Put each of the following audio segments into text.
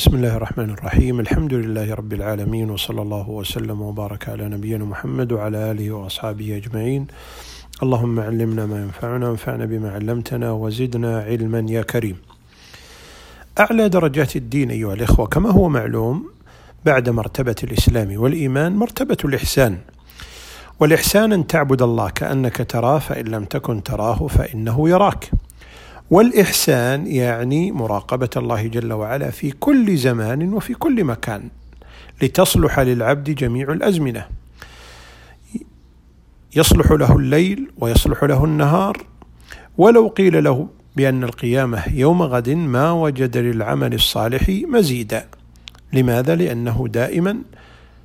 بسم الله الرحمن الرحيم الحمد لله رب العالمين وصلى الله وسلم وبارك على نبينا محمد وعلى اله واصحابه اجمعين اللهم علمنا ما ينفعنا وانفعنا بما علمتنا وزدنا علما يا كريم اعلى درجات الدين ايها الاخوه كما هو معلوم بعد مرتبه الاسلام والايمان مرتبه الاحسان والاحسان ان تعبد الله كانك تراه فان لم تكن تراه فانه يراك والإحسان يعني مراقبة الله جل وعلا في كل زمان وفي كل مكان لتصلح للعبد جميع الأزمنة. يصلح له الليل ويصلح له النهار. ولو قيل له بأن القيامة يوم غد ما وجد للعمل الصالح مزيدا. لماذا؟ لأنه دائما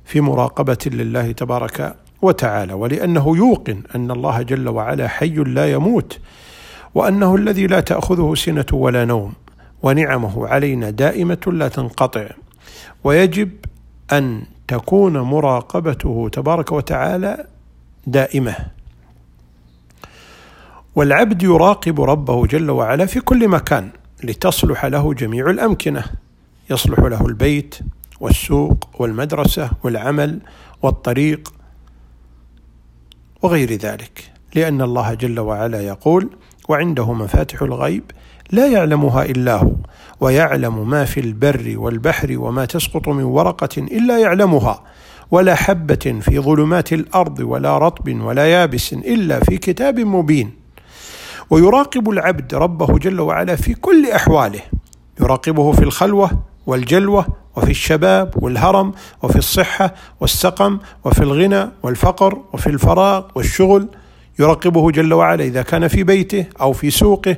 في مراقبة لله تبارك وتعالى ولأنه يوقن أن الله جل وعلا حي لا يموت. وأنه الذي لا تأخذه سنة ولا نوم ونعمه علينا دائمة لا تنقطع. ويجب أن تكون مراقبته تبارك وتعالى دائمة. والعبد يراقب ربه جل وعلا في كل مكان لتصلح له جميع الأمكنة. يصلح له البيت والسوق والمدرسة والعمل والطريق وغير ذلك. لأن الله جل وعلا يقول وعنده مفاتح الغيب لا يعلمها إلا هو ويعلم ما في البر والبحر وما تسقط من ورقة إلا يعلمها ولا حبة في ظلمات الأرض ولا رطب ولا يابس إلا في كتاب مبين. ويراقب العبد ربه جل وعلا في كل أحواله يراقبه في الخلوة والجلوة وفي الشباب والهرم وفي الصحة والسقم وفي الغنى والفقر وفي الفراغ والشغل يراقبه جل وعلا إذا كان في بيته أو في سوقه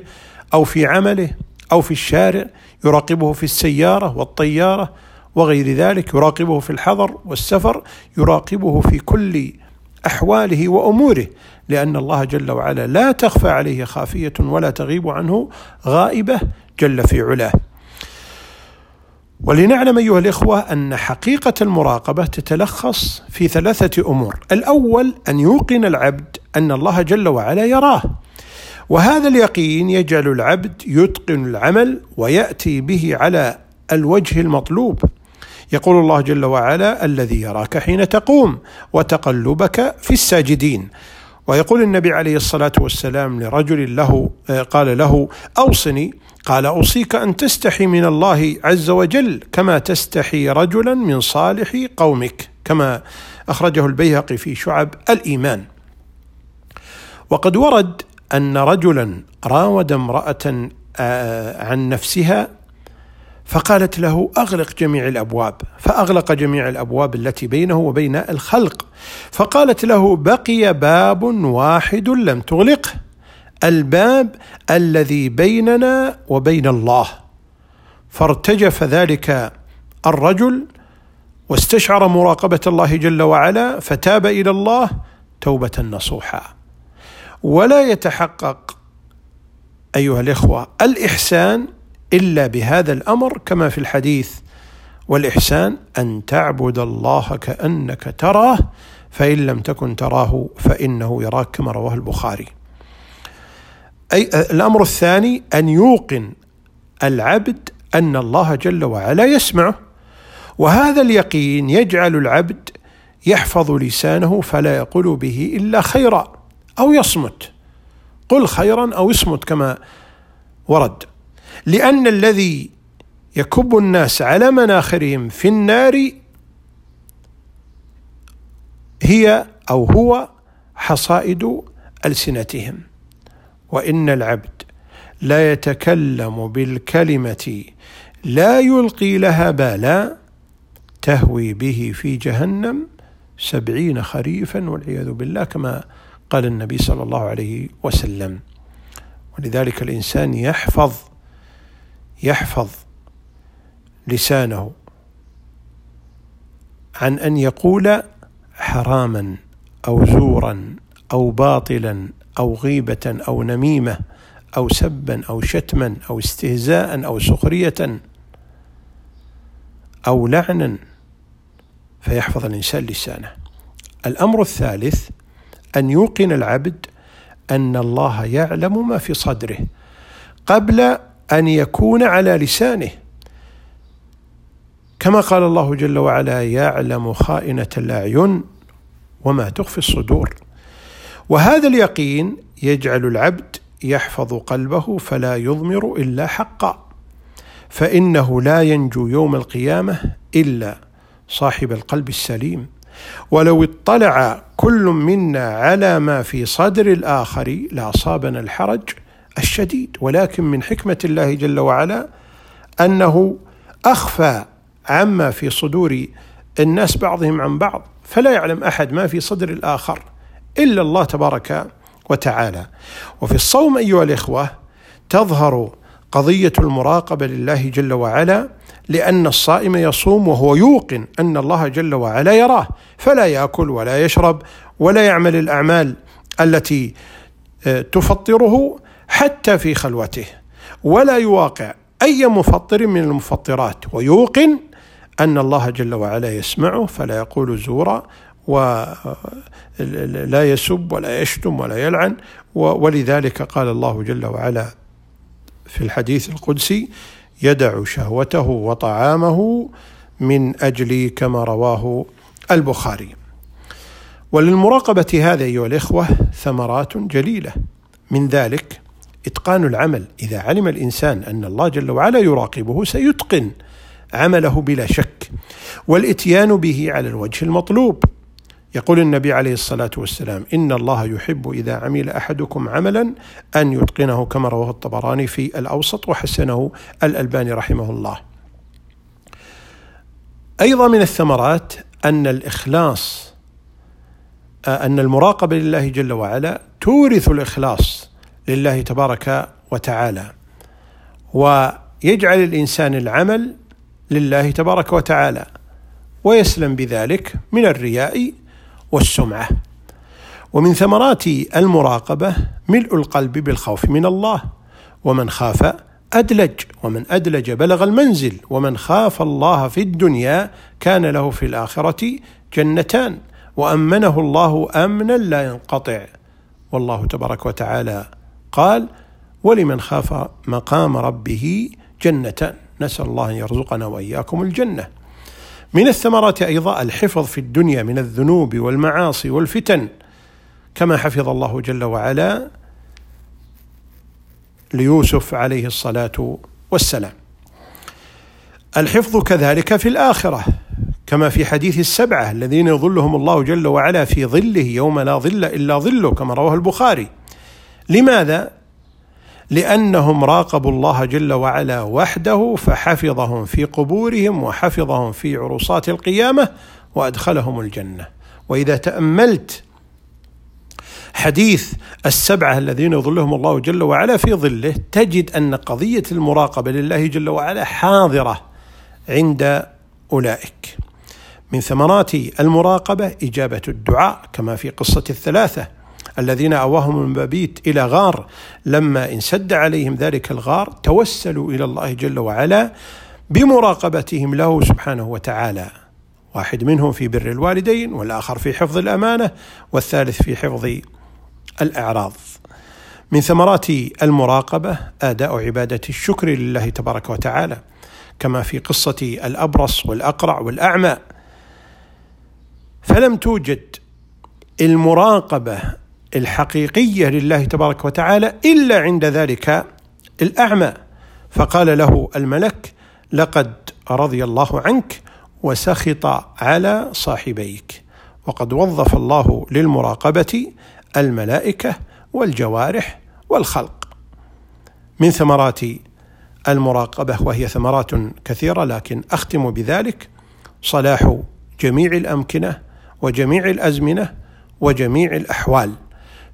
أو في عمله أو في الشارع يراقبه في السيارة والطيارة وغير ذلك يراقبه في الحضر والسفر يراقبه في كل أحواله وأموره لأن الله جل وعلا لا تخفى عليه خافية ولا تغيب عنه غائبة جل في علاه. ولنعلم أيها الإخوة أن حقيقة المراقبة تتلخص في ثلاثة أمور، الأول أن يوقن العبد أن الله جل وعلا يراه. وهذا اليقين يجعل العبد يتقن العمل ويأتي به على الوجه المطلوب. يقول الله جل وعلا: الذي يراك حين تقوم وتقلبك في الساجدين. ويقول النبي عليه الصلاة والسلام لرجل له قال له: أوصني قال أوصيك أن تستحي من الله عز وجل كما تستحي رجلا من صالح قومك كما أخرجه البيهقي في شعب الإيمان. وقد ورد أن رجلا راود امرأة عن نفسها فقالت له أغلق جميع الأبواب فأغلق جميع الأبواب التي بينه وبين الخلق فقالت له بقي باب واحد لم تغلقه. الباب الذي بيننا وبين الله. فارتجف ذلك الرجل واستشعر مراقبة الله جل وعلا فتاب إلى الله توبة نصوحا. ولا يتحقق أيها الإخوة الإحسان إلا بهذا الأمر كما في الحديث والإحسان أن تعبد الله كأنك تراه فإن لم تكن تراه فإنه يراك كما رواه البخاري. أي الأمر الثاني أن يوقن العبد أن الله جل وعلا يسمعه. وهذا اليقين يجعل العبد يحفظ لسانه فلا يقول به إلا خيرا أو يصمت. قل خيرا أو اصمت كما ورد. لأن الذي يكب الناس على مناخرهم في النار هي أو هو حصائد ألسنتهم. وإن العبد لا يتكلم بالكلمة لا يلقي لها بالا تهوي به في جهنم سبعين خريفا والعياذ بالله كما قال النبي صلى الله عليه وسلم. ولذلك الإنسان يحفظ يحفظ لسانه عن أن يقول حراما أو زورا أو باطلا أو غيبة أو نميمة أو سبا أو شتما أو استهزاء أو سخرية أو لعنا فيحفظ الإنسان لسانه. الأمر الثالث أن يوقن العبد أن الله يعلم ما في صدره قبل أن يكون على لسانه. كما قال الله جل وعلا يعلم خائنة الأعين وما تخفي الصدور. وهذا اليقين يجعل العبد يحفظ قلبه فلا يضمر إلا حقا فإنه لا ينجو يوم القيامة إلا صاحب القلب السليم. ولو اطلع كل منا على ما في صدر الآخر لأصابنا الحرج الشديد. ولكن من حكمة الله جل وعلا أنه أخفى عما في صدور الناس بعضهم عن بعض فلا يعلم أحد ما في صدر الآخر. إلا الله تبارك وتعالى. وفي الصوم أيها الإخوة تظهر قضية المراقبة لله جل وعلا لأن الصائم يصوم وهو يوقن أن الله جل وعلا يراه فلا يأكل ولا يشرب ولا يعمل الأعمال التي آه، تفطره حتى في خلوته. ولا يواقع أي مفطر من المفطرات ويوقن أن الله جل وعلا يسمعه فلا يقول زورا ولا يسب ولا يشتم ولا يلعن. ولذلك قال الله جل وعلا في الحديث القدسي يدع شهوته وطعامه من أجلي كما رواه البخاري. وللمراقبة هذا أيها الإخوة ثمرات جليلة. من ذلك إتقان العمل. إذا علم الإنسان أن الله جل وعلا يراقبه سيتقن عمله بلا شك. والإتيان به على الوجه المطلوب. يقول النبي عليه الصلاة والسلام إن الله يحب إذا عمل أحدكم عملا أن يتقنه كما رواه الطبراني في الأوسط وحسنه الألباني رحمه الله. أيضا من الثمرات أن الإخلاص أن المراقبة لله جل وعلا تورث الإخلاص لله تبارك وتعالى ويجعل الإنسان العمل لله تبارك وتعالى ويسلم بذلك من الرياء والسمعة. ومن ثمرات المراقبة ملء القلب بالخوف من الله. ومن خاف أدلج. ومن أدلج بلغ المنزل. ومن خاف الله في الدنيا كان له في الآخرة جنتان. وأمنه الله أمنا لا ينقطع. والله تبارك وتعالى قال ولمن خاف مقام ربه جنتان. نسأل الله أن يرزقنا وإياكم الجنة. من الثمرات أيضا الحفظ في الدنيا من الذنوب والمعاصي والفتن كما حفظ الله جل وعلا ليوسف عليه الصلاة والسلام الحفظ كذلك في الآخرة كما في حديث السبعة الذين يظلهم الله جل وعلا في ظله يوم لا ظل إلا ظله كما رواه البخاري لماذا؟ لأنهم راقبوا الله جل وعلا وحده فحفظهم في قبورهم وحفظهم في عروسات القيامة وأدخلهم الجنة. وإذا تأملت حديث السبعة الذين يظلهم الله جل وعلا في ظله تجد أن قضية المراقبة لله جل وعلا حاضرة عند أولئك. من ثمرات المراقبة إجابة الدعاء كما في قصة الثلاثة. الذين أواهم المبابيت إلى غار لما انسد عليهم ذلك الغار توسلوا إلى الله جل وعلا بمراقبتهم له سبحانه وتعالى. واحد منهم في بر الوالدين والآخر في حفظ الأمانة والثالث في حفظ الأعراض. من ثمرات المراقبة أداء عبادة الشكر لله تبارك وتعالى كما في قصة الأبرص والأقرع والأعمى. فلم توجد المراقبة الحقيقية لله تبارك وتعالى إلا عند ذلك الأعمى. فقال له الملك لقد رضي الله عنك وسخط على صاحبيك وقد وظف الله للمراقبة الملائكة والجوارح والخلق. من ثمرات المراقبة وهي ثمرات كثيرة لكن أختم بذلك صلاح جميع الأمكنة وجميع الأزمنة وجميع الأحوال.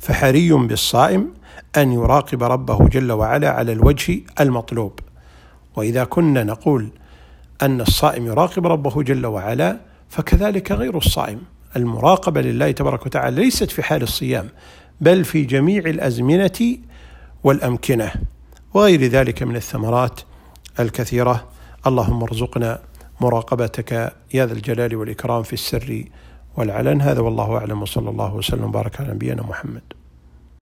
فحري بالصائم أن يراقب ربه جل وعلا على الوجه المطلوب. وإذا كنا نقول أن الصائم يراقب ربه جل وعلا فكذلك غير الصائم. المراقبة لله تبارك وتعالى ليست في حال الصيام بل في جميع الأزمنة والأمكنة. وغير ذلك من الثمرات الكثيرة. اللهم ارزقنا مراقبتك يا ذا الجلال والإكرام في السر والعلن هذا والله أعلم وصلى الله وسلم وبارك على نبينا محمد.